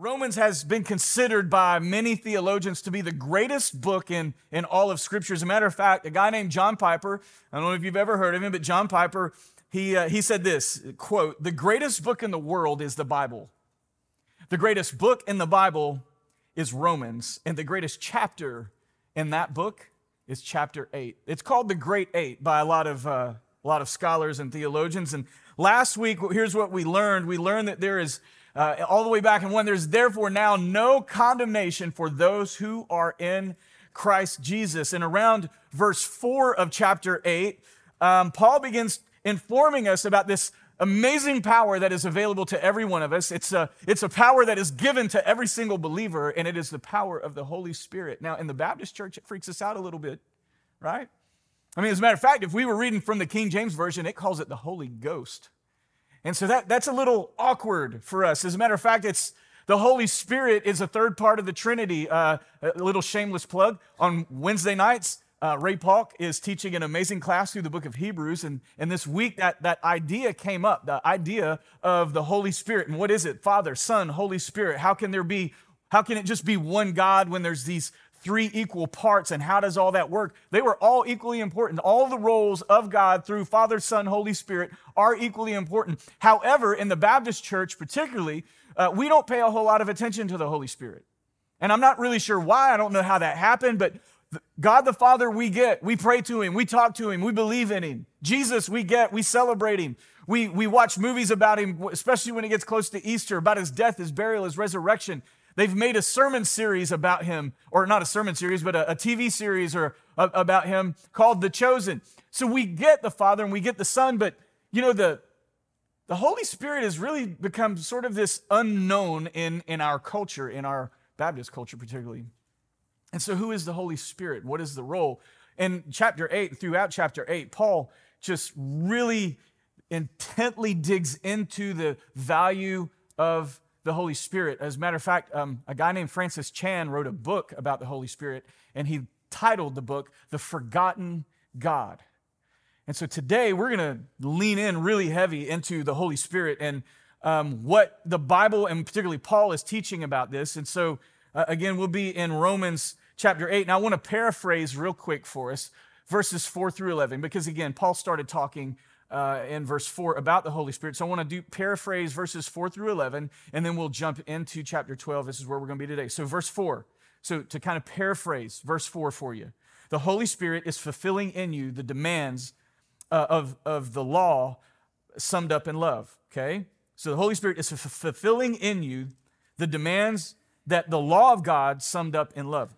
Romans has been considered by many theologians to be the greatest book in, in all of Scripture. As a matter of fact, a guy named John Piper, I don't know if you've ever heard of him, but John Piper, he, uh, he said this quote, The greatest book in the world is the Bible. The greatest book in the Bible is Romans, and the greatest chapter in that book is chapter 8. It's called the Great Eight by a lot of, uh, a lot of scholars and theologians. And last week, here's what we learned we learned that there is uh, all the way back in one, there's therefore now no condemnation for those who are in Christ Jesus. And around verse 4 of chapter 8, um, Paul begins informing us about this amazing power that is available to every one of us. It's a, it's a power that is given to every single believer, and it is the power of the Holy Spirit. Now, in the Baptist church, it freaks us out a little bit, right? I mean, as a matter of fact, if we were reading from the King James Version, it calls it the Holy Ghost. And so that, that's a little awkward for us. As a matter of fact, it's the Holy Spirit is a third part of the Trinity. Uh, a little shameless plug. On Wednesday nights, uh, Ray Palk is teaching an amazing class through the book of Hebrews. And, and this week, that, that idea came up the idea of the Holy Spirit. And what is it? Father, Son, Holy Spirit. How can there be, how can it just be one God when there's these three equal parts and how does all that work? They were all equally important. All the roles of God through Father, Son, Holy Spirit are equally important. However, in the Baptist church, particularly, uh, we don't pay a whole lot of attention to the Holy Spirit. And I'm not really sure why. I don't know how that happened, but God the Father, we get. We pray to Him. We talk to Him. We believe in Him. Jesus, we get. We celebrate Him. We, we watch movies about Him, especially when it gets close to Easter, about His death, His burial, His resurrection. They've made a sermon series about him, or not a sermon series, but a, a TV series or a, about him called The Chosen. So we get the Father and we get the Son, but you know, the, the Holy Spirit has really become sort of this unknown in, in our culture, in our Baptist culture particularly. And so, who is the Holy Spirit? What is the role? In chapter 8, throughout chapter 8, Paul just really intently digs into the value of the Holy Spirit. As a matter of fact, um, a guy named Francis Chan wrote a book about the Holy Spirit, and he titled the book The Forgotten God. And so today we're going to lean in really heavy into the Holy Spirit and um, what the Bible and particularly Paul is teaching about this. And so, uh, again, we'll be in Romans chapter 8. And I want to paraphrase real quick for us verses 4 through 11, because again, Paul started talking uh, in verse 4 about the Holy Spirit. So I want to do paraphrase verses 4 through 11, and then we'll jump into chapter 12. This is where we're going to be today. So, verse 4. So, to kind of paraphrase verse 4 for you, the Holy Spirit is fulfilling in you the demands uh, of, of the law summed up in love. Okay? So, the Holy Spirit is f- fulfilling in you the demands that the law of God summed up in love.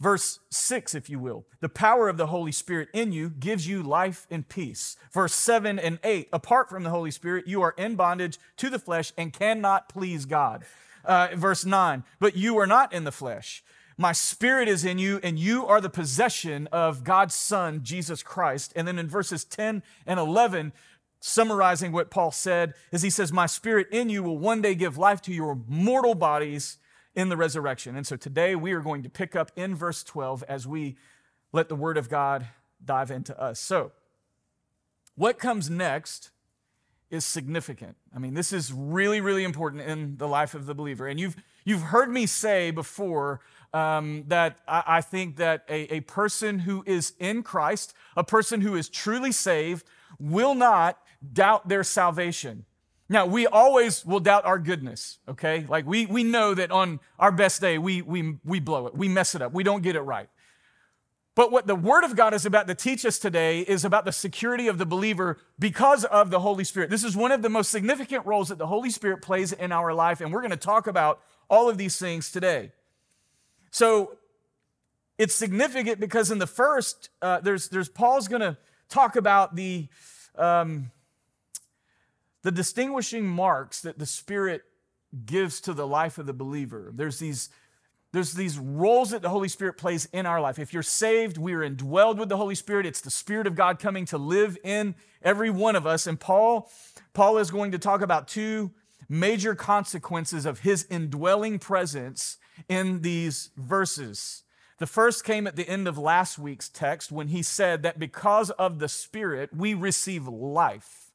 Verse 6, if you will, the power of the Holy Spirit in you gives you life and peace. Verse 7 and 8, apart from the Holy Spirit, you are in bondage to the flesh and cannot please God. Uh, verse 9, but you are not in the flesh. My spirit is in you, and you are the possession of God's Son, Jesus Christ. And then in verses 10 and 11, summarizing what Paul said, is he says, My spirit in you will one day give life to your mortal bodies in the resurrection. And so today we are going to pick up in verse 12 as we let the word of God dive into us. So, what comes next is significant. I mean, this is really, really important in the life of the believer. And you've, you've heard me say before um, that I, I think that a, a person who is in Christ, a person who is truly saved, will not doubt their salvation. Now, we always will doubt our goodness, okay? Like we, we know that on our best day, we, we, we blow it, we mess it up, we don't get it right. But what the Word of God is about to teach us today is about the security of the believer because of the Holy Spirit. This is one of the most significant roles that the Holy Spirit plays in our life, and we're going to talk about all of these things today. So it's significant because in the first, uh, there's, there's Paul's going to talk about the um, the distinguishing marks that the Spirit gives to the life of the believer. There's these, there's these roles that the Holy Spirit plays in our life. If you're saved, we are indwelled with the Holy Spirit. It's the Spirit of God coming to live in every one of us. And Paul, Paul is going to talk about two major consequences of his indwelling presence in these verses. The first came at the end of last week's text when he said that because of the Spirit, we receive life.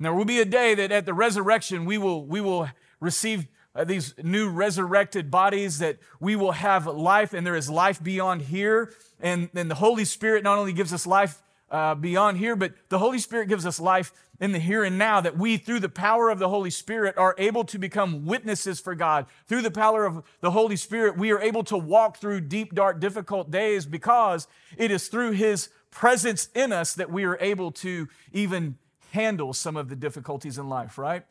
There will be a day that at the resurrection we will, we will receive uh, these new resurrected bodies, that we will have life and there is life beyond here. And then the Holy Spirit not only gives us life uh, beyond here, but the Holy Spirit gives us life in the here and now that we, through the power of the Holy Spirit, are able to become witnesses for God. Through the power of the Holy Spirit, we are able to walk through deep, dark, difficult days because it is through His presence in us that we are able to even handle some of the difficulties in life, right?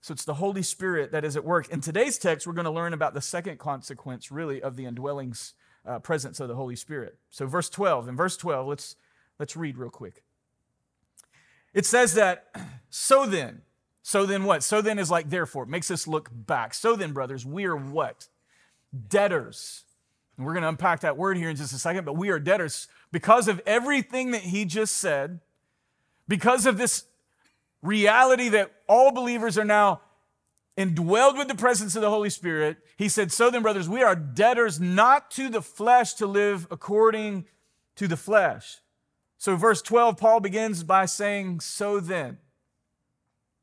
So it's the Holy Spirit that is at work. In today's text, we're going to learn about the second consequence, really, of the indwelling uh, presence of the Holy Spirit. So, verse 12. In verse 12, let's, let's read real quick. It says that, so then, so then what? So then is like therefore, it makes us look back. So then, brothers, we are what? Debtors. And we're going to unpack that word here in just a second, but we are debtors because of everything that he just said, because of this reality that all believers are now indwelled with the presence of the Holy Spirit. He said, So then, brothers, we are debtors not to the flesh to live according to the flesh. So, verse 12, Paul begins by saying, So then.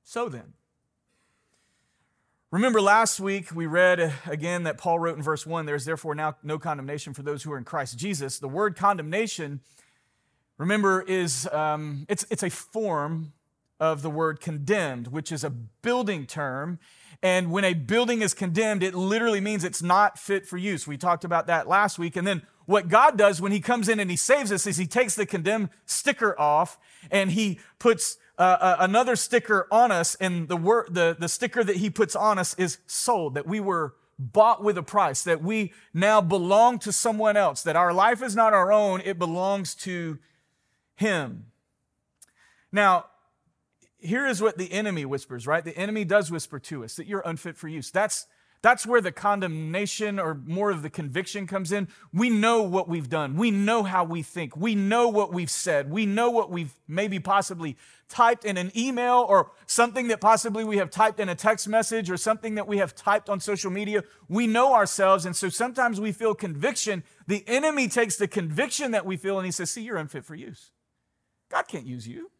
So then. Remember last week we read again that Paul wrote in verse 1 there's therefore now no condemnation for those who are in Christ Jesus. The word condemnation, remember, is um, it's, it's a form of the word condemned, which is a building term. And when a building is condemned, it literally means it's not fit for use. We talked about that last week. And then what God does when He comes in and He saves us is He takes the condemned sticker off and He puts uh, uh, another sticker on us. And the, word, the, the sticker that He puts on us is sold, that we were bought with a price, that we now belong to someone else, that our life is not our own, it belongs to Him. Now, here is what the enemy whispers, right? The enemy does whisper to us that you're unfit for use. That's that's where the condemnation or more of the conviction comes in. We know what we've done. We know how we think. We know what we've said. We know what we've maybe possibly typed in an email or something that possibly we have typed in a text message or something that we have typed on social media. We know ourselves. And so sometimes we feel conviction. The enemy takes the conviction that we feel and he says, See, you're unfit for use. God can't use you.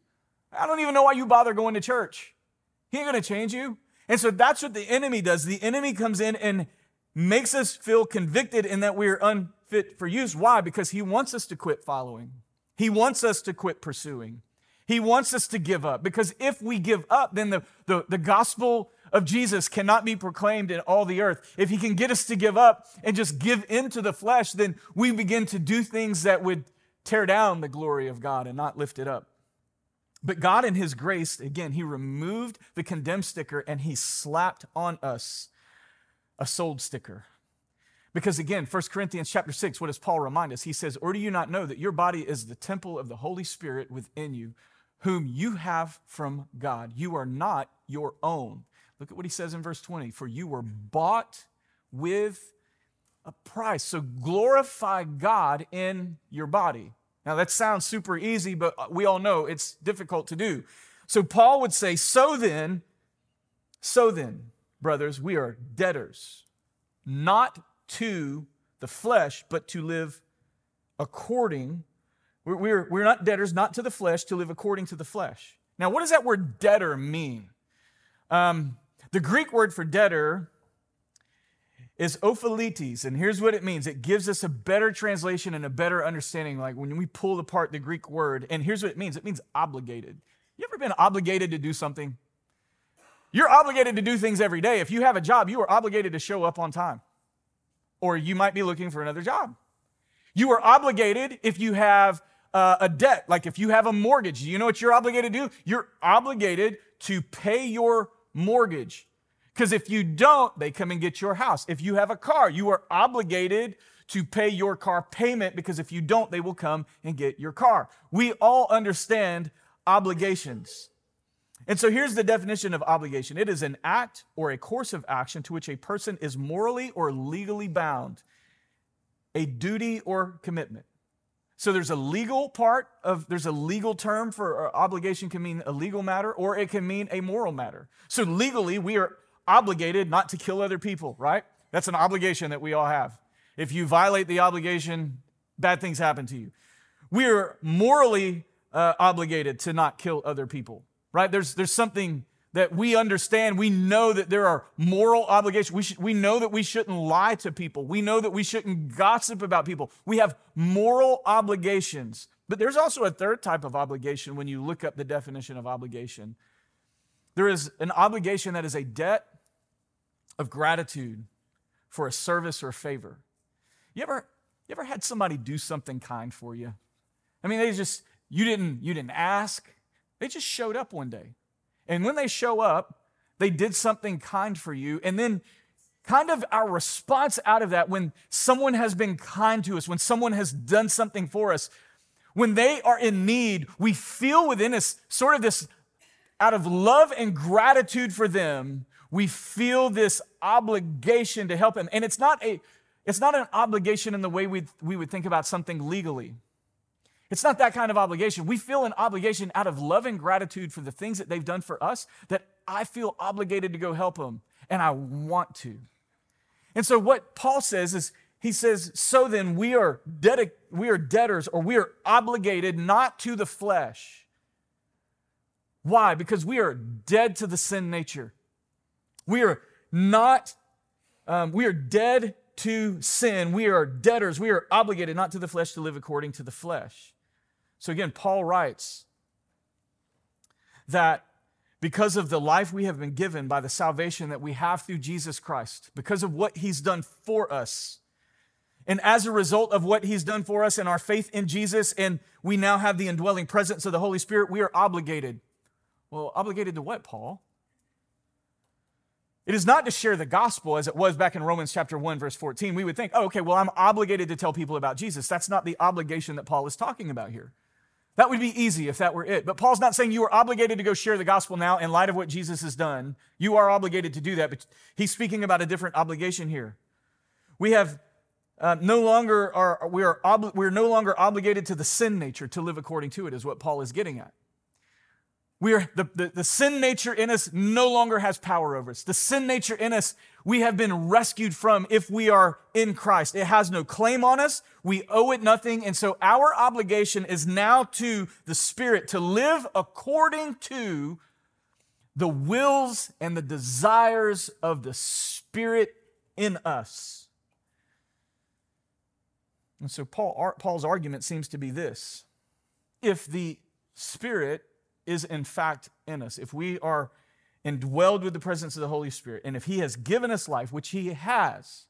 I don't even know why you bother going to church. He ain't going to change you. And so that's what the enemy does. The enemy comes in and makes us feel convicted in that we're unfit for use. Why? Because he wants us to quit following. He wants us to quit pursuing. He wants us to give up. Because if we give up, then the, the, the gospel of Jesus cannot be proclaimed in all the earth. If he can get us to give up and just give into the flesh, then we begin to do things that would tear down the glory of God and not lift it up. But God, in His grace, again, He removed the condemned sticker and He slapped on us a sold sticker. Because again, 1 Corinthians chapter 6, what does Paul remind us? He says, Or do you not know that your body is the temple of the Holy Spirit within you, whom you have from God? You are not your own. Look at what he says in verse 20 For you were bought with a price. So glorify God in your body. Now, that sounds super easy, but we all know it's difficult to do. So, Paul would say, So then, so then, brothers, we are debtors, not to the flesh, but to live according. We're, we're, we're not debtors, not to the flesh, to live according to the flesh. Now, what does that word debtor mean? Um, the Greek word for debtor is ophelites, and here's what it means. It gives us a better translation and a better understanding, like when we pull apart the Greek word, and here's what it means. It means obligated. You ever been obligated to do something? You're obligated to do things every day. If you have a job, you are obligated to show up on time. Or you might be looking for another job. You are obligated if you have uh, a debt, like if you have a mortgage. You know what you're obligated to do? You're obligated to pay your mortgage. Because if you don't, they come and get your house. If you have a car, you are obligated to pay your car payment because if you don't, they will come and get your car. We all understand obligations. And so here's the definition of obligation it is an act or a course of action to which a person is morally or legally bound, a duty or commitment. So there's a legal part of, there's a legal term for uh, obligation can mean a legal matter or it can mean a moral matter. So legally, we are obligated not to kill other people, right? That's an obligation that we all have. If you violate the obligation, bad things happen to you. We're morally uh, obligated to not kill other people, right? There's, there's something that we understand, we know that there are moral obligations. We, should, we know that we shouldn't lie to people. We know that we shouldn't gossip about people. We have moral obligations. But there's also a third type of obligation when you look up the definition of obligation. There is an obligation that is a debt of gratitude for a service or a favor. You ever, you ever had somebody do something kind for you? I mean, they just, you didn't, you didn't ask. They just showed up one day. And when they show up, they did something kind for you. And then, kind of our response out of that, when someone has been kind to us, when someone has done something for us, when they are in need, we feel within us sort of this out of love and gratitude for them, we feel this obligation to help them. And it's not a it's not an obligation in the way we we would think about something legally. It's not that kind of obligation. We feel an obligation out of love and gratitude for the things that they've done for us that I feel obligated to go help them, and I want to. And so, what Paul says is, he says, So then we are, dedi- we are debtors or we are obligated not to the flesh. Why? Because we are dead to the sin nature. We are not, um, we are dead to sin. We are debtors. We are obligated not to the flesh to live according to the flesh. So again, Paul writes that because of the life we have been given by the salvation that we have through Jesus Christ, because of what he's done for us, and as a result of what he's done for us and our faith in Jesus, and we now have the indwelling presence of the Holy Spirit, we are obligated. Well, obligated to what, Paul? It is not to share the gospel as it was back in Romans chapter 1, verse 14. We would think, oh, okay, well, I'm obligated to tell people about Jesus. That's not the obligation that Paul is talking about here. That would be easy if that were it. But Paul's not saying you are obligated to go share the gospel now in light of what Jesus has done. You are obligated to do that, but he's speaking about a different obligation here. We have uh, no longer are we are we're no longer obligated to the sin nature to live according to it, is what Paul is getting at. We are, the, the, the sin nature in us no longer has power over us. The sin nature in us, we have been rescued from if we are in Christ. It has no claim on us. We owe it nothing. And so our obligation is now to the Spirit to live according to the wills and the desires of the Spirit in us. And so Paul, Paul's argument seems to be this. If the Spirit is in fact in us, if we are indwelled with the presence of the Holy Spirit, and if He has given us life, which He has,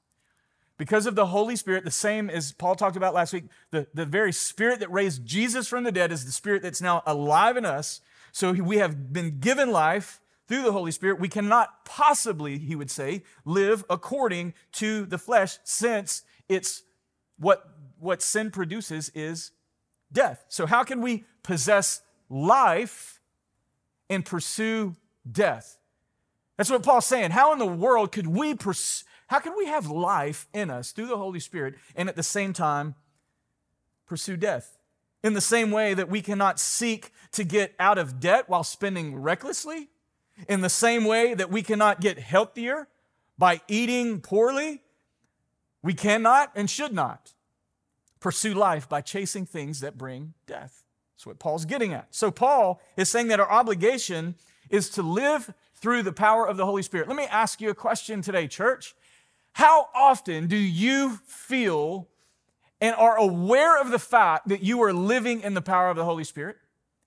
because of the Holy Spirit, the same as Paul talked about last week, the, the very Spirit that raised Jesus from the dead is the Spirit that's now alive in us. So we have been given life through the Holy Spirit. We cannot possibly, he would say, live according to the flesh since it's what, what sin produces is death. So, how can we possess life and pursue death. That's what Paul's saying. How in the world could we pursue, how can we have life in us through the Holy Spirit and at the same time pursue death? In the same way that we cannot seek to get out of debt while spending recklessly, in the same way that we cannot get healthier by eating poorly, we cannot and should not pursue life by chasing things that bring death. That's what Paul's getting at. So, Paul is saying that our obligation is to live through the power of the Holy Spirit. Let me ask you a question today, church. How often do you feel and are aware of the fact that you are living in the power of the Holy Spirit?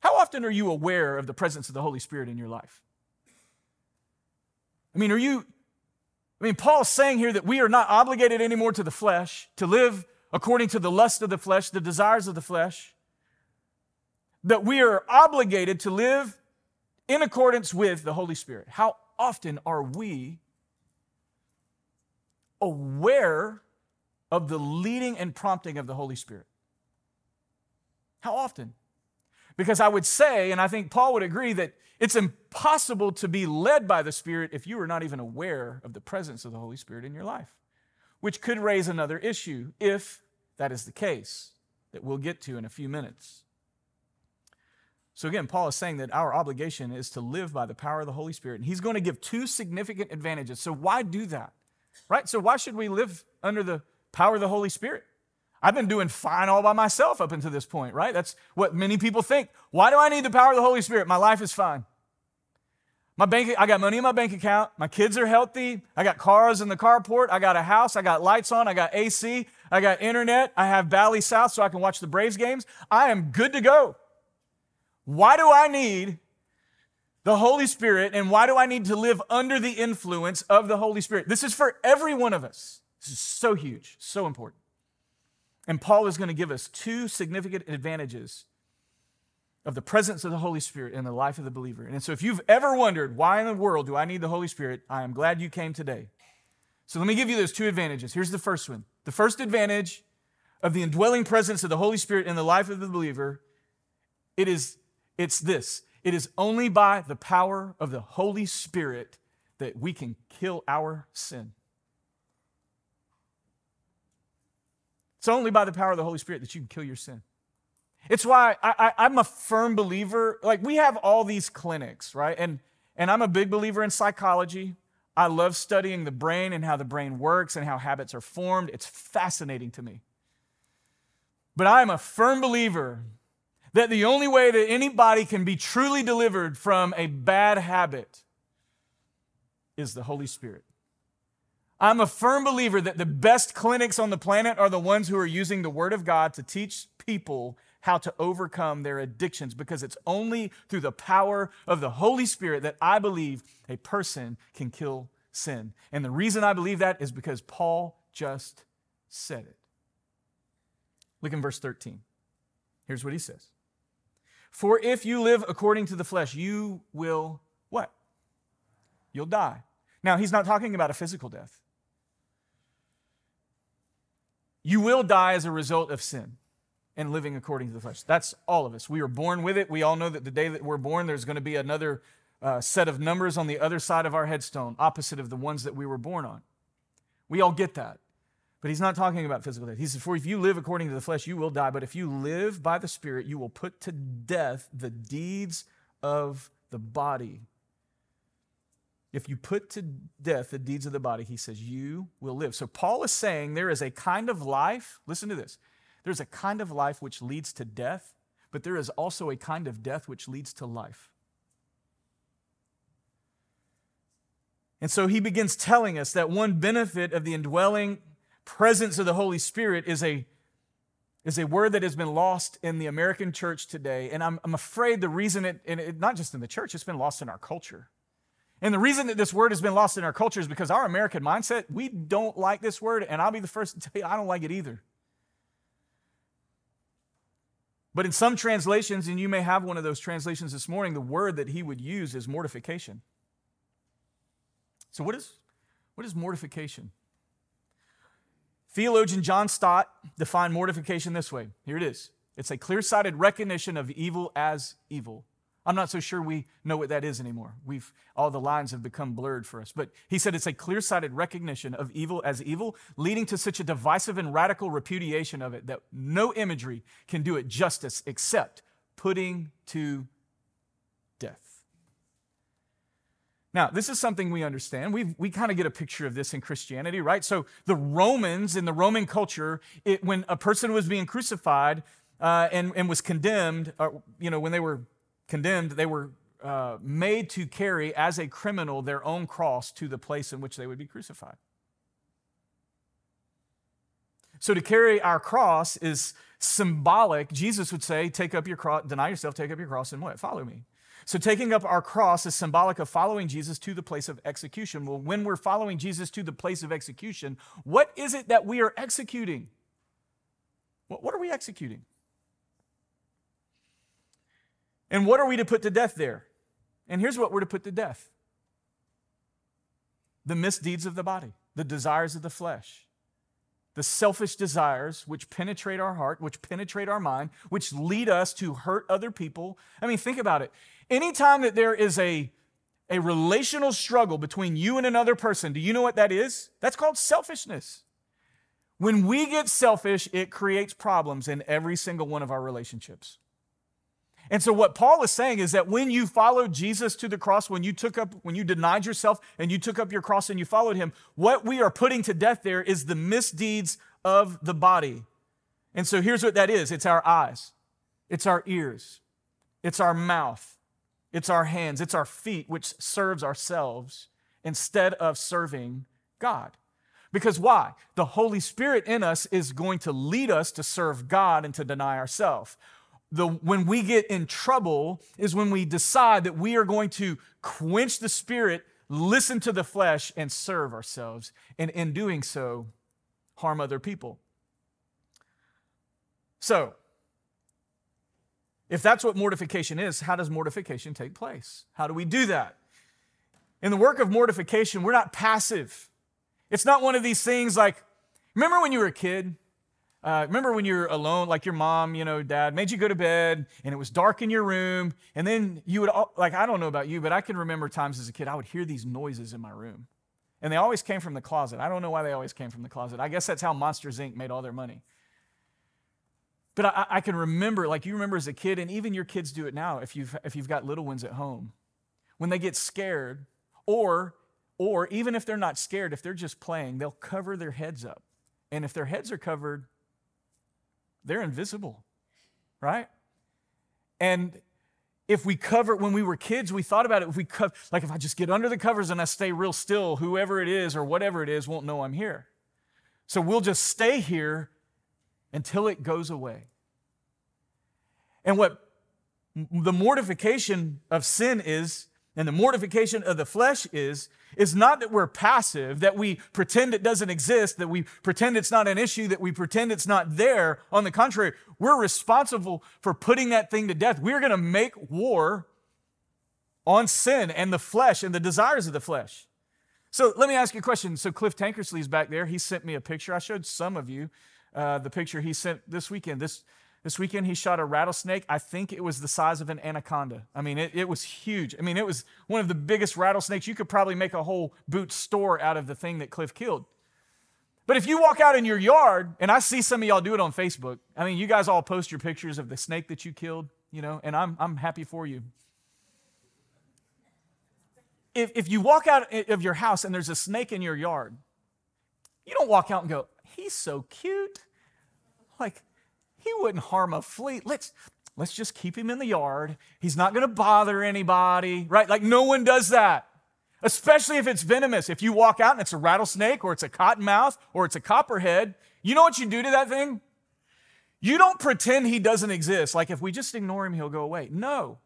How often are you aware of the presence of the Holy Spirit in your life? I mean, are you, I mean, Paul's saying here that we are not obligated anymore to the flesh, to live according to the lust of the flesh, the desires of the flesh that we are obligated to live in accordance with the Holy Spirit. How often are we aware of the leading and prompting of the Holy Spirit? How often? Because I would say, and I think Paul would agree, that it's impossible to be led by the Spirit if you are not even aware of the presence of the Holy Spirit in your life, which could raise another issue if that is the case, that we'll get to in a few minutes. So again, Paul is saying that our obligation is to live by the power of the Holy Spirit. And he's going to give two significant advantages. So why do that? Right? So why should we live under the power of the Holy Spirit? I've been doing fine all by myself up until this point, right? That's what many people think. Why do I need the power of the Holy Spirit? My life is fine. My bank, I got money in my bank account. My kids are healthy. I got cars in the carport. I got a house. I got lights on. I got AC. I got internet. I have Bally South so I can watch the Braves games. I am good to go. Why do I need the Holy Spirit and why do I need to live under the influence of the Holy Spirit? This is for every one of us. This is so huge, so important. And Paul is going to give us two significant advantages of the presence of the Holy Spirit in the life of the believer. And so, if you've ever wondered, why in the world do I need the Holy Spirit? I am glad you came today. So, let me give you those two advantages. Here's the first one the first advantage of the indwelling presence of the Holy Spirit in the life of the believer it is it's this it is only by the power of the Holy Spirit that we can kill our sin. It's only by the power of the Holy Spirit that you can kill your sin. It's why I, am a firm believer. Like, we have all these clinics, right? And, and I'm a big believer in psychology. I love studying the brain and how the brain works and how habits are formed. It's fascinating to me. But I am a firm believer that the only way that anybody can be truly delivered from a bad habit is the Holy Spirit. I'm a firm believer that the best clinics on the planet are the ones who are using the Word of God to teach people how to overcome their addictions because it's only through the power of the Holy Spirit that I believe a person can kill sin. And the reason I believe that is because Paul just said it. Look in verse 13. Here's what he says For if you live according to the flesh, you will what? You'll die. Now, he's not talking about a physical death. You will die as a result of sin and living according to the flesh. That's all of us. We are born with it. We all know that the day that we're born, there's going to be another uh, set of numbers on the other side of our headstone, opposite of the ones that we were born on. We all get that. But he's not talking about physical death. He says, For if you live according to the flesh, you will die. But if you live by the Spirit, you will put to death the deeds of the body. If you put to death the deeds of the body, he says, you will live. So Paul is saying there is a kind of life, listen to this there's a kind of life which leads to death, but there is also a kind of death which leads to life. And so he begins telling us that one benefit of the indwelling presence of the Holy Spirit is a, is a word that has been lost in the American church today. And I'm, I'm afraid the reason it, it, not just in the church, it's been lost in our culture. And the reason that this word has been lost in our culture is because our American mindset, we don't like this word. And I'll be the first to tell you, I don't like it either. But in some translations, and you may have one of those translations this morning, the word that he would use is mortification. So, what is, what is mortification? Theologian John Stott defined mortification this way. Here it is it's a clear sighted recognition of evil as evil. I'm not so sure we know what that is anymore. We've all the lines have become blurred for us. But he said it's a clear-sighted recognition of evil as evil, leading to such a divisive and radical repudiation of it that no imagery can do it justice except putting to death. Now, this is something we understand. we we kind of get a picture of this in Christianity, right? So, the Romans, in the Roman culture, it, when a person was being crucified uh, and, and was condemned, or, you know, when they were condemned, they were uh, made to carry as a criminal their own cross to the place in which they would be crucified. So to carry our cross is symbolic. Jesus would say, Take up your cross, deny yourself, take up your cross, and what? Follow me. So taking up our cross is symbolic of following Jesus to the place of execution. Well, when we're following Jesus to the place of execution, what is it that we are executing? What are we executing? And what are we to put to death there? And here's what we're to put to death the misdeeds of the body, the desires of the flesh, the selfish desires which penetrate our heart, which penetrate our mind, which lead us to hurt other people. I mean, think about it. Anytime that there is a, a relational struggle between you and another person, do you know what that is? That's called selfishness. When we get selfish, it creates problems in every single one of our relationships. And so what Paul is saying is that when you followed Jesus to the cross, when you took up, when you denied yourself and you took up your cross and you followed him, what we are putting to death there is the misdeeds of the body. And so here's what that is it's our eyes, it's our ears, it's our mouth, It's our hands, it's our feet, which serves ourselves instead of serving God. Because why? The Holy Spirit in us is going to lead us to serve God and to deny ourselves. The, when we get in trouble is when we decide that we are going to quench the spirit, listen to the flesh, and serve ourselves. And in doing so, harm other people. So, if that's what mortification is, how does mortification take place? How do we do that? In the work of mortification, we're not passive. It's not one of these things like, remember when you were a kid? Uh, remember when you're alone, like your mom, you know, dad made you go to bed and it was dark in your room. And then you would, all, like, I don't know about you, but I can remember times as a kid, I would hear these noises in my room. And they always came from the closet. I don't know why they always came from the closet. I guess that's how Monsters Inc. made all their money. But I, I, can remember, like you remember as a kid, and even your kids do it now if you've, if you've got little ones at home. When they get scared, or, or even if they're not scared, if they're just playing, they'll cover their heads up. And if their heads are covered, they're invisible, right? And if we cover, when we were kids, we thought about it. If we cover, like if I just get under the covers and I stay real still, whoever it is or whatever it is won't know I'm here. So we'll just stay here until it goes away. And what the mortification of sin is, and the mortification of the flesh is, is not that we're passive, that we pretend it doesn't exist, that we pretend it's not an issue, that we pretend it's not there. On the contrary, we're responsible for putting that thing to death. We're going to make war on sin and the flesh and the desires of the flesh. So let me ask you a question. So Cliff Tankersley's back there. He sent me a picture. I showed some of you uh, the picture he sent this weekend. This, this weekend, he shot a rattlesnake. I think it was the size of an anaconda. I mean, it, it was huge. I mean, it was one of the biggest rattlesnakes. You could probably make a whole boot store out of the thing that Cliff killed. But if you walk out in your yard, and I see some of y'all do it on Facebook, I mean, you guys all post your pictures of the snake that you killed, you know, and I'm, I'm happy for you. If, if you walk out of your house and there's a snake in your yard, you don't walk out and go, he's so cute. Like, he wouldn't harm a flea. Let's, let's just keep him in the yard. He's not going to bother anybody, right? Like, no one does that, especially if it's venomous. If you walk out and it's a rattlesnake or it's a cottonmouth or it's a copperhead, you know what you do to that thing? You don't pretend he doesn't exist. Like, if we just ignore him, he'll go away. No.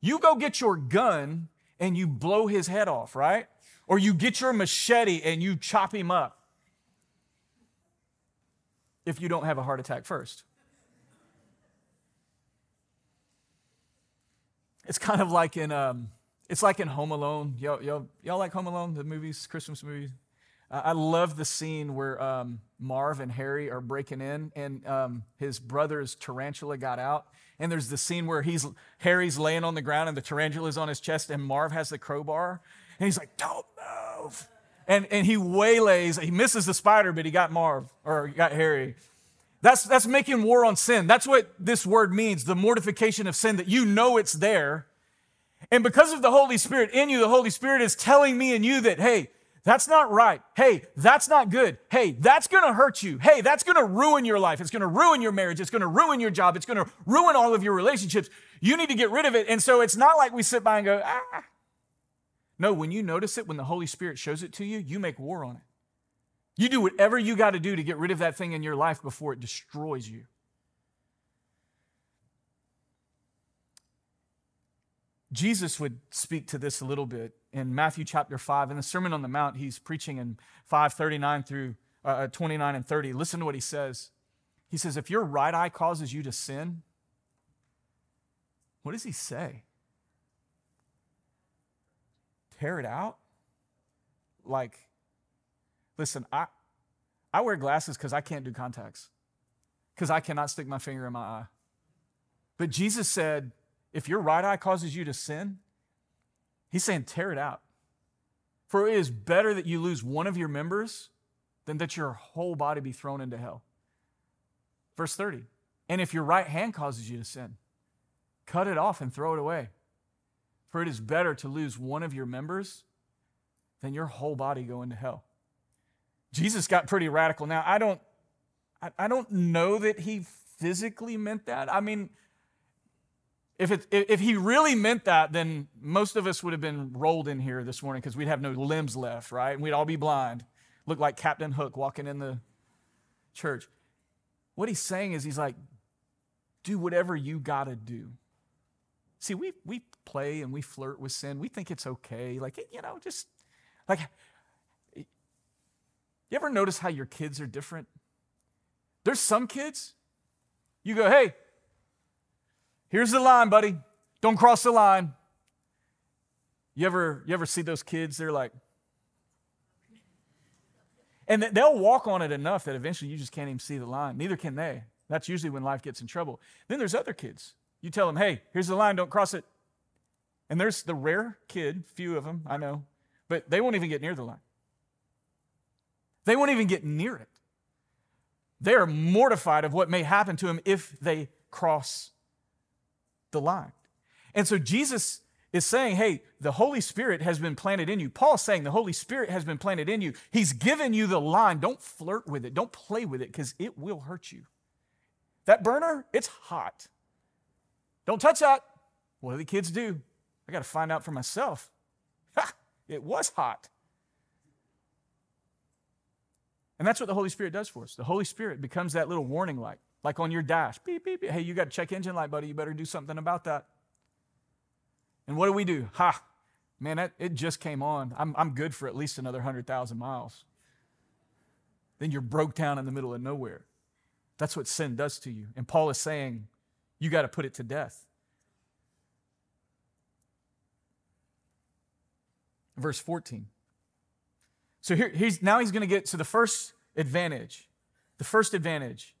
You go get your gun and you blow his head off, right? Or you get your machete and you chop him up if you don't have a heart attack first. It's kind of like in um, it's like in Home Alone. Y'all, y'all, y'all like Home Alone, the movies, Christmas movies? Uh, I love the scene where um, Marv and Harry are breaking in, and um, his brother's tarantula got out. And there's the scene where he's Harry's laying on the ground, and the tarantula's on his chest, and Marv has the crowbar, and he's like, "Don't move." And, and he waylays, he misses the spider, but he got Marv or he got Harry. That's, that's making war on sin. That's what this word means the mortification of sin, that you know it's there. And because of the Holy Spirit in you, the Holy Spirit is telling me and you that, hey, that's not right. Hey, that's not good. Hey, that's going to hurt you. Hey, that's going to ruin your life. It's going to ruin your marriage. It's going to ruin your job. It's going to ruin all of your relationships. You need to get rid of it. And so it's not like we sit by and go, ah, no, when you notice it, when the Holy Spirit shows it to you, you make war on it. You do whatever you got to do to get rid of that thing in your life before it destroys you. Jesus would speak to this a little bit in Matthew chapter 5. In the Sermon on the Mount, he's preaching in 539 through uh, uh 29 and 30. Listen to what he says. He says, If your right eye causes you to sin, what does he say? Tear it out? Like, listen, I, I wear glasses because I can't do contacts, because I cannot stick my finger in my eye. But Jesus said, if your right eye causes you to sin, he's saying, tear it out. For it is better that you lose one of your members than that your whole body be thrown into hell. Verse 30. And if your right hand causes you to sin, cut it off and throw it away. For it is better to lose one of your members than your whole body go into hell. Jesus got pretty radical. Now, I don't, I, I don't know that he physically meant that. I mean, If, it, if he really meant that, then most of us would have been rolled in here this morning because we'd have no limbs left, right? And we'd all be blind. Look like Captain Hook walking in the church. What he's saying is, he's like, do whatever you got to do. See, we, we play and we flirt with sin. We think it's okay. Like, you know, just like, you ever notice how your kids are different? There's some kids, you go, hey, Here's the line, buddy. Don't cross the line. You ever, you ever see those kids? They're like, and they'll walk on it enough that eventually you just can't even see the line. Neither can they. That's usually when life gets in trouble. Then there's other kids. You tell them, hey, here's the line, don't cross it. And there's the rare kid, few of them, I know, but they won't even get near the line. They won't even get near it. They are mortified of what may happen to them if they cross the line. And so Jesus is saying, hey, the Holy Spirit has been planted in you. Paul's saying the Holy Spirit has been planted in you. He's given you the line. Don't flirt with it, don't play with it because it will hurt you. That burner, it's hot. Don't touch that. What do the kids do? I got to find out for myself. Ha, it was hot. And that's what the Holy Spirit does for us. The Holy Spirit becomes that little warning light. Like on your dash, beep, beep, beep. Hey, you got a check engine light, buddy. You better do something about that. And what do we do? Ha, man, it just came on. I'm, I'm good for at least another 100,000 miles. Then you're broke down in the middle of nowhere. That's what sin does to you. And Paul is saying, you got to put it to death. Verse 14. So here, he's, now he's going to get to the first advantage. The first advantage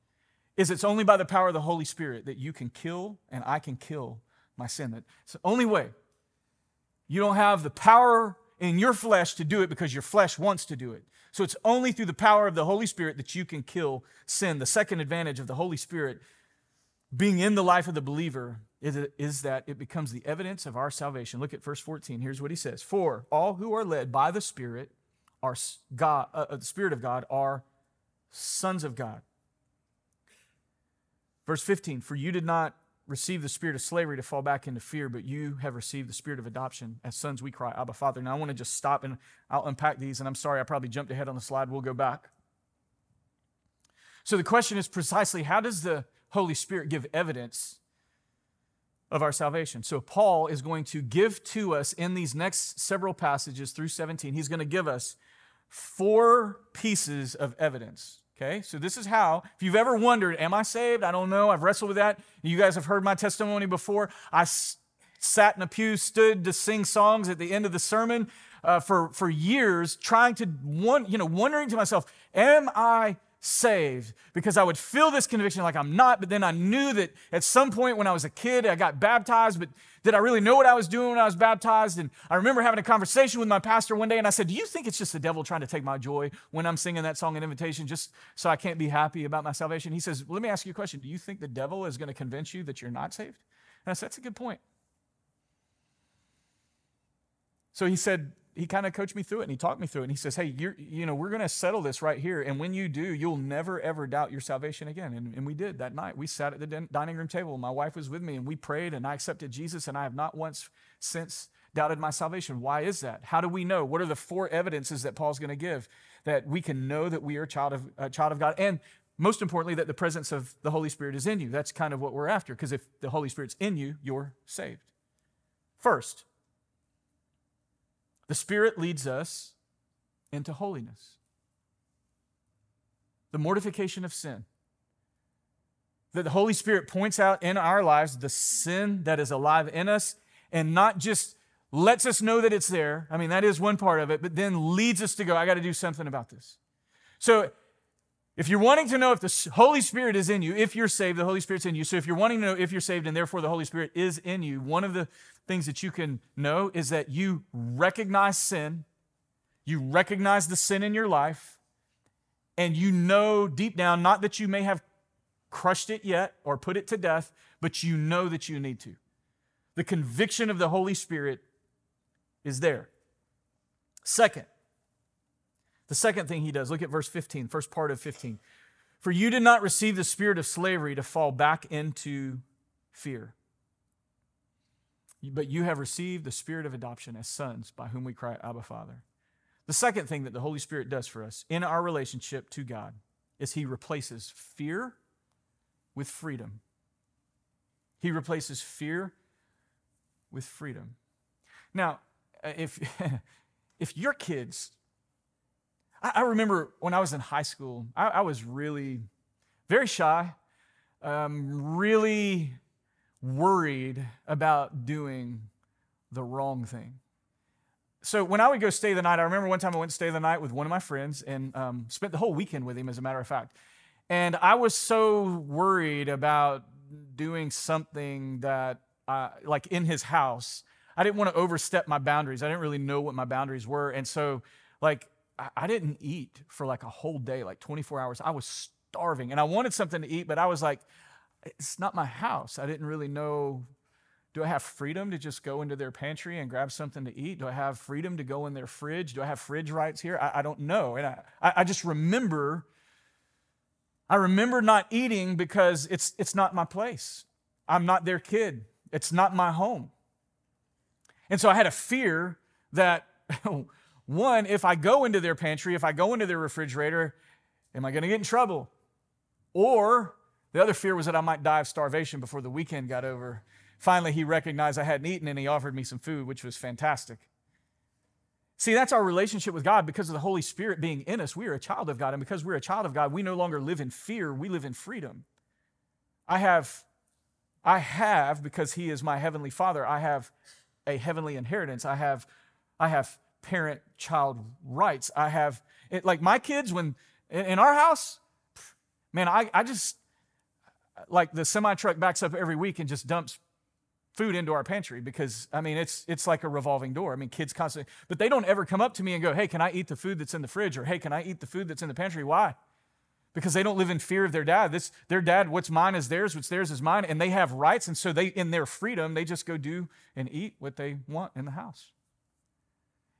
is it's only by the power of the Holy Spirit that you can kill and I can kill my sin. That's the only way. You don't have the power in your flesh to do it because your flesh wants to do it. So it's only through the power of the Holy Spirit that you can kill sin. The second advantage of the Holy Spirit being in the life of the believer is, is that it becomes the evidence of our salvation. Look at verse 14. Here's what he says For all who are led by the Spirit, are God, uh, uh, the Spirit of God, are sons of God. Verse 15, for you did not receive the spirit of slavery to fall back into fear, but you have received the spirit of adoption. As sons, we cry, Abba, Father. Now, I want to just stop and I'll unpack these, and I'm sorry, I probably jumped ahead on the slide. We'll go back. So, the question is precisely how does the Holy Spirit give evidence of our salvation? So, Paul is going to give to us in these next several passages through 17, he's going to give us four pieces of evidence. Okay, so this is how, if you've ever wondered, am I saved? I don't know. I've wrestled with that. You guys have heard my testimony before. I s- sat in a pew, stood to sing songs at the end of the sermon uh, for, for years, trying to, one, you know, wondering to myself, am I saved because I would feel this conviction like I'm not, but then I knew that at some point when I was a kid, I got baptized, but did I really know what I was doing when I was baptized? And I remember having a conversation with my pastor one day, and I said, Do you think it's just the devil trying to take my joy when I'm singing that song in invitation just so I can't be happy about my salvation? He says, Let me ask you a question. Do you think the devil is going to convince you that you're not saved? And I said, That's a good point. So he said, he kind of coached me through it and he talked me through it. And he says, Hey, you're, you know, we're going to settle this right here. And when you do, you'll never, ever doubt your salvation again. And, and we did that night. We sat at the dining room table. My wife was with me and we prayed and I accepted Jesus. And I have not once since doubted my salvation. Why is that? How do we know? What are the four evidences that Paul's going to give that we can know that we are child of, a child of God? And most importantly, that the presence of the Holy Spirit is in you. That's kind of what we're after. Because if the Holy Spirit's in you, you're saved. First, the Spirit leads us into holiness. The mortification of sin. That the Holy Spirit points out in our lives the sin that is alive in us and not just lets us know that it's there. I mean, that is one part of it, but then leads us to go, I got to do something about this. So if you're wanting to know if the Holy Spirit is in you, if you're saved, the Holy Spirit's in you. So if you're wanting to know if you're saved and therefore the Holy Spirit is in you, one of the things that you can know is that you recognize sin, you recognize the sin in your life, and you know deep down, not that you may have crushed it yet or put it to death, but you know that you need to. The conviction of the Holy Spirit is there. Second, the second thing he does, look at verse 15, first part of 15. For you did not receive the spirit of slavery to fall back into fear. but you have received the spirit of adoption as sons by whom we cry, Abba, Father. The second thing that the Holy Spirit does for us in our relationship to God is He replaces fear with freedom. He replaces fear with freedom. Now, uh, if, if your kids, I, I, remember when I was in high school, I, I was really very shy, um, really worried about doing the wrong thing. So when I would go stay the night, I remember one time I went to stay the night with one of my friends and um, spent the whole weekend with him, as a matter of fact. And I was so worried about doing something that, like in his house, I didn't want to overstep my boundaries. I didn't really know what my boundaries were. And so, like, I, I didn't eat for like a whole day, like 24 hours. I was starving and I wanted something to eat, but I was like, it's not my house. I didn't really know do I have freedom to just go into their pantry and grab something to eat? Do I have freedom to go in their fridge? Do I have fridge rights here? I, I don't know. And I, I just remember, I remember not eating because it's, it's not my place. I'm not their kid. It's not my home. And so I had a fear that, oh, one, if I go into their pantry, if I go into their refrigerator, am I going to get in trouble? Or the other fear was that I might die of starvation before the weekend got over Finally, he recognized I hadn't eaten and he offered me some food, which was fantastic. See, that's our relationship with God because of the Holy Spirit being in us. We are a child of God. And because we're a child of God, we no longer live in fear, we live in freedom. I have, I have, because He is my heavenly Father, I have a heavenly inheritance. I have, I have parent child rights. I have, it, like my kids, when in our house, man, I, I just, like the semi truck backs up every week and just dumps food into our pantry because I mean it's it's like a revolving door. I mean kids constantly but they don't ever come up to me and go, "Hey, can I eat the food that's in the fridge?" or "Hey, can I eat the food that's in the pantry?" Why? Because they don't live in fear of their dad. This their dad, what's mine is theirs, what's theirs is mine, and they have rights and so they in their freedom, they just go do and eat what they want in the house.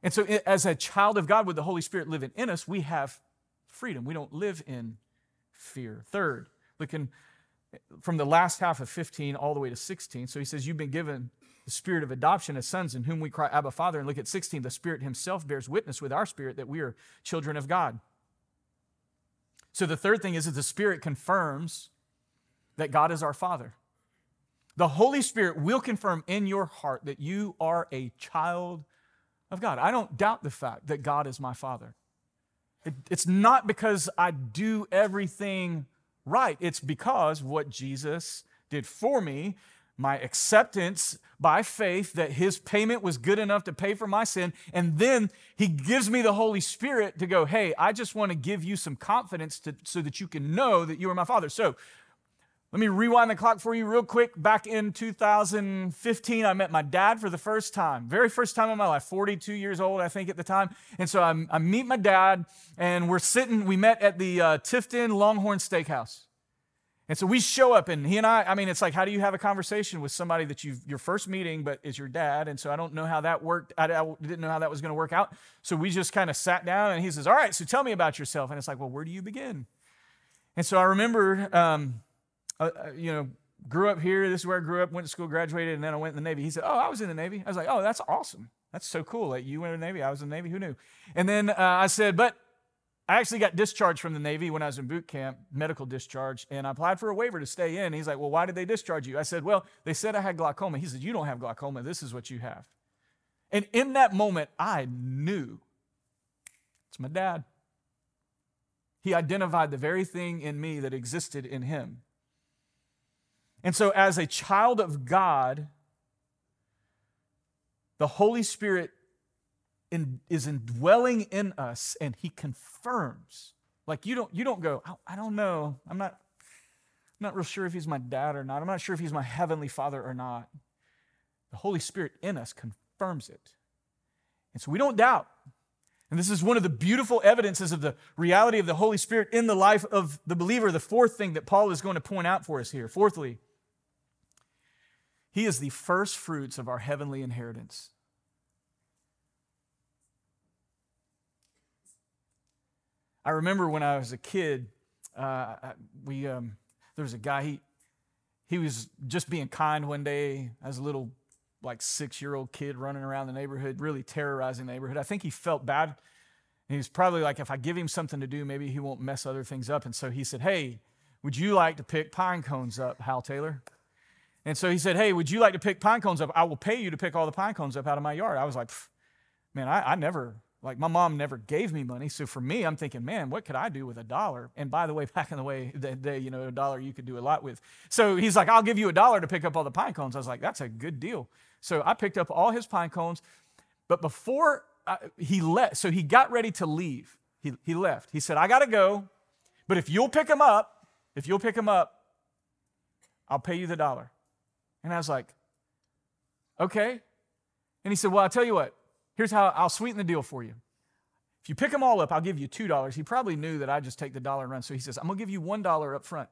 And so as a child of God with the Holy Spirit living in us, we have freedom. We don't live in fear. Third, looking from the last half of 15 all the way to 16. So he says, You've been given the spirit of adoption as sons in whom we cry, Abba, Father. And look at 16. The Spirit Himself bears witness with our spirit that we are children of God. So the third thing is that the Spirit confirms that God is our Father. The Holy Spirit will confirm in your heart that you are a child of God. I don't doubt the fact that God is my Father. It, it's not because I do everything right. It's because what Jesus did for me, my acceptance by faith that his payment was good enough to pay for my sin. And then he gives me the Holy Spirit to go, hey, I just want to give you some confidence to, so that you can know that you are my father. So let me rewind the clock for you real quick. Back in 2015, I met my dad for the first time. Very first time in my life, 42 years old, I think, at the time. And so I, I meet my dad, and we're sitting, we met at the uh, Tifton Longhorn Steakhouse. And so we show up, and he and I, I mean, it's like, how do you have a conversation with somebody that you your first meeting, but is your dad? And so I don't know how that worked. I, I didn't know how that was going to work out. So we just kind of sat down, and he says, All right, so tell me about yourself. And it's like, Well, where do you begin? And so I remember, um, uh, uh, you know, grew up here. This is where I grew up, went to school, graduated, and then I went in the Navy. He said, Oh, I was in the Navy. I was like, Oh, that's awesome. That's so cool. Like, you went in the Navy. I was in the Navy. Who knew? And then uh, I said, But I actually got discharged from the Navy when I was in boot camp, medical discharge, and I applied for a waiver to stay in. He's like, Well, why did they discharge you? I said, Well, they said I had glaucoma. He said, You don't have glaucoma. This is what you have. And in that moment, I knew it's my dad. He identified the very thing in me that existed in him. And so, as a child of God, the Holy Spirit in, is indwelling in us and he confirms. Like you don't, you don't go, I, don't know. I'm not, I'm not real sure if he's my dad or not. I'm not sure if he's my heavenly father or not. The Holy Spirit in us confirms it. And so we don't doubt. And this is one of the beautiful evidences of the reality of the Holy Spirit in the life of the believer. The fourth thing that Paul is going to point out for us here. Fourthly, he is the first fruits of our heavenly inheritance. I remember when I was a kid, uh, we um, there was a guy he he was just being kind one day. I was a little like six year old kid running around the neighborhood, really terrorizing the neighborhood. I think he felt bad. And he was probably like, if I give him something to do, maybe he won't mess other things up. And so he said, Hey, would you like to pick pine cones up, Hal Taylor? And so he said, Hey, would you like to pick pine cones up? I will pay you to pick all the pine cones up out of my yard. I was like, Man, I, I never, like, my mom never gave me money. So for me, I'm thinking, Man, what could I do with a dollar? And by the way, back in the way, the day, you know, a dollar you could do a lot with. So he's like, I'll give you a dollar to pick up all the pine cones. I was like, That's a good deal. So I picked up all his pine cones. But before I, he left, so he got ready to leave. He, he left. He said, I got to go, but if you'll pick him up, if you'll pick him up, I'll pay you the dollar. And I was like, okay. And he said, well, I'll tell you what, here's how I'll sweeten the deal for you. If you pick them all up, I'll give you $2. He probably knew that I'd just take the dollar and run. So he says, I'm going to give you $1 up front.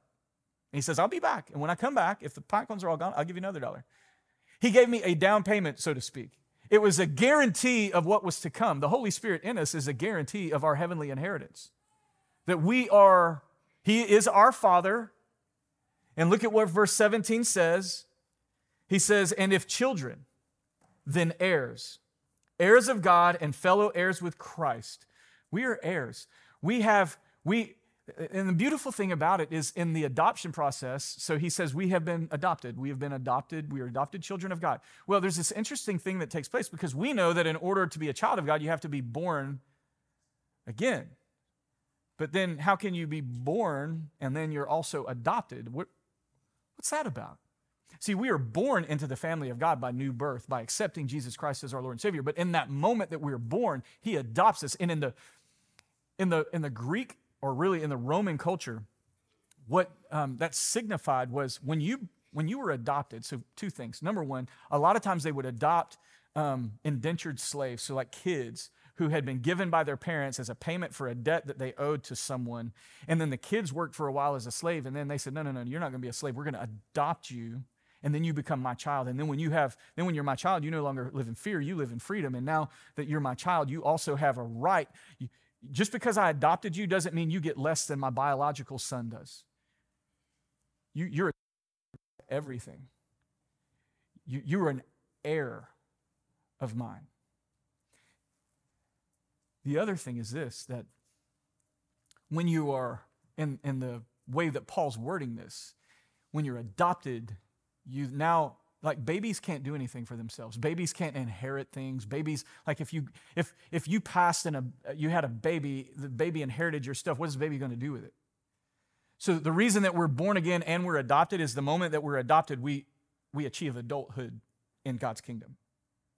And he says, I'll be back. And when I come back, if the cones are all gone, I'll give you another dollar. He gave me a down payment, so to speak. It was a guarantee of what was to come. The Holy Spirit in us is a guarantee of our heavenly inheritance. That we are, He is our Father. And look at what verse 17 says. He says, And if children, then heirs, heirs of God and fellow heirs with Christ. We are heirs. We have, we, and the beautiful thing about it is in the adoption process, so he says, We have been adopted. We have been adopted. We are adopted children of God. Well, there's this interesting thing that takes place because we know that in order to be a child of God, you have to be born again. But then, how can you be born and then you're also adopted? What, what's that about? See, we are born into the family of God by new birth, by accepting Jesus Christ as our Lord and Savior. But in that moment that we're born, He adopts us. And in the in the in the Greek or really in the Roman culture, what um, that signified was when you when you were adopted. So two things. Number one, a lot of times they would adopt um, indentured slaves, so like kids who had been given by their parents as a payment for a debt that they owed to someone. And then the kids worked for a while as a slave, and then they said, No, no, no, you're not going to be a slave. We're going to adopt you. And then you become my child. And then when you have, then when you're my child, you no longer live in fear, you live in freedom. And now that you're my child, you also have a right. Just because I adopted you doesn't mean you get less than my biological son does. You, you're everything. You, you're an heir of mine. The other thing is this that when you are, in, in the way that Paul's wording this, when you're adopted, you now like babies can't do anything for themselves. Babies can't inherit things. Babies like if you if if you passed and a you had a baby the baby inherited your stuff what is the baby going to do with it? So the reason that we're born again and we're adopted is the moment that we're adopted we we achieve adulthood in god's kingdom.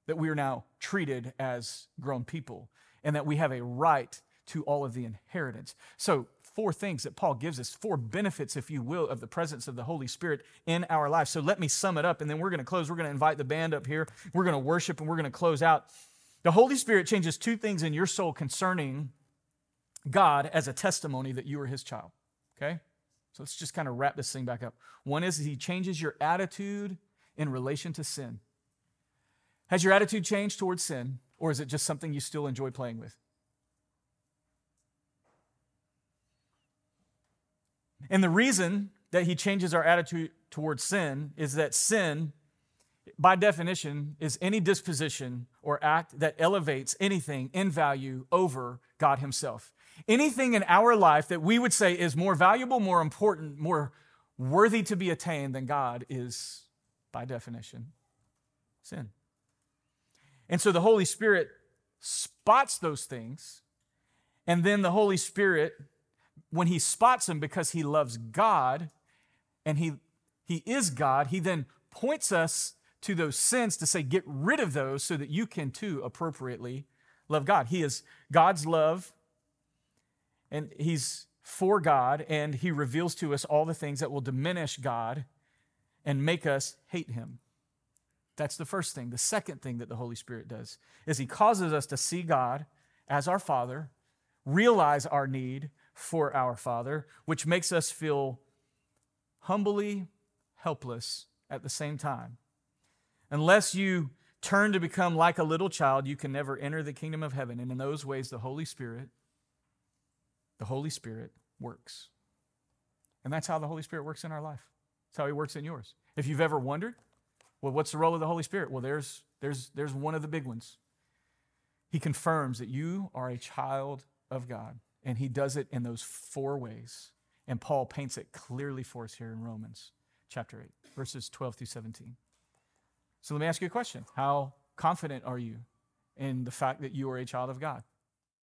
That we are now treated as grown people and that we have a right to all of the inheritance. So four things that Paul gives us, four benefits, if you will, of the presence of the Holy Spirit in our life. So let me sum it up, and then we're going to close. We're going to invite the band up here. We're going to worship, and we're going to close out. The Holy Spirit changes two things in your soul concerning God as a testimony that you are his child. Okay? So let's just kind of wrap this thing back up. One is he changes your attitude in relation to sin. Has your attitude changed towards sin, or is it just something you still enjoy playing with? And the reason that he changes our attitude towards sin is that sin, by definition, is any disposition or act that elevates anything in value over God Himself. Anything in our life that we would say is more valuable, more important, more worthy to be attained than God is, by definition, sin. And so the Holy Spirit spots those things, and then the Holy Spirit when he spots him because he loves God and he, he is God, he then points us to those sins to say, get rid of those so that you can too appropriately love God. He is God's love and he's for God and he reveals to us all the things that will diminish God and make us hate him. That's the first thing. The second thing that the Holy Spirit does is he causes us to see God as our Father, realize our need, for our Father, which makes us feel humbly helpless at the same time. Unless you turn to become like a little child, you can never enter the kingdom of heaven. And in those ways, the Holy Spirit, the Holy Spirit works. And that's how the Holy Spirit works in our life. That's how He works in yours. If you've ever wondered, Well, what's the role of the Holy Spirit? Well, there's, there's, there's one of the big ones. He confirms that you are a child of God, and he does it in those four ways. And Paul paints it clearly for us here in Romans chapter 8, verses 12 through 17. So let me ask you a question How confident are you in the fact that you are a child of God?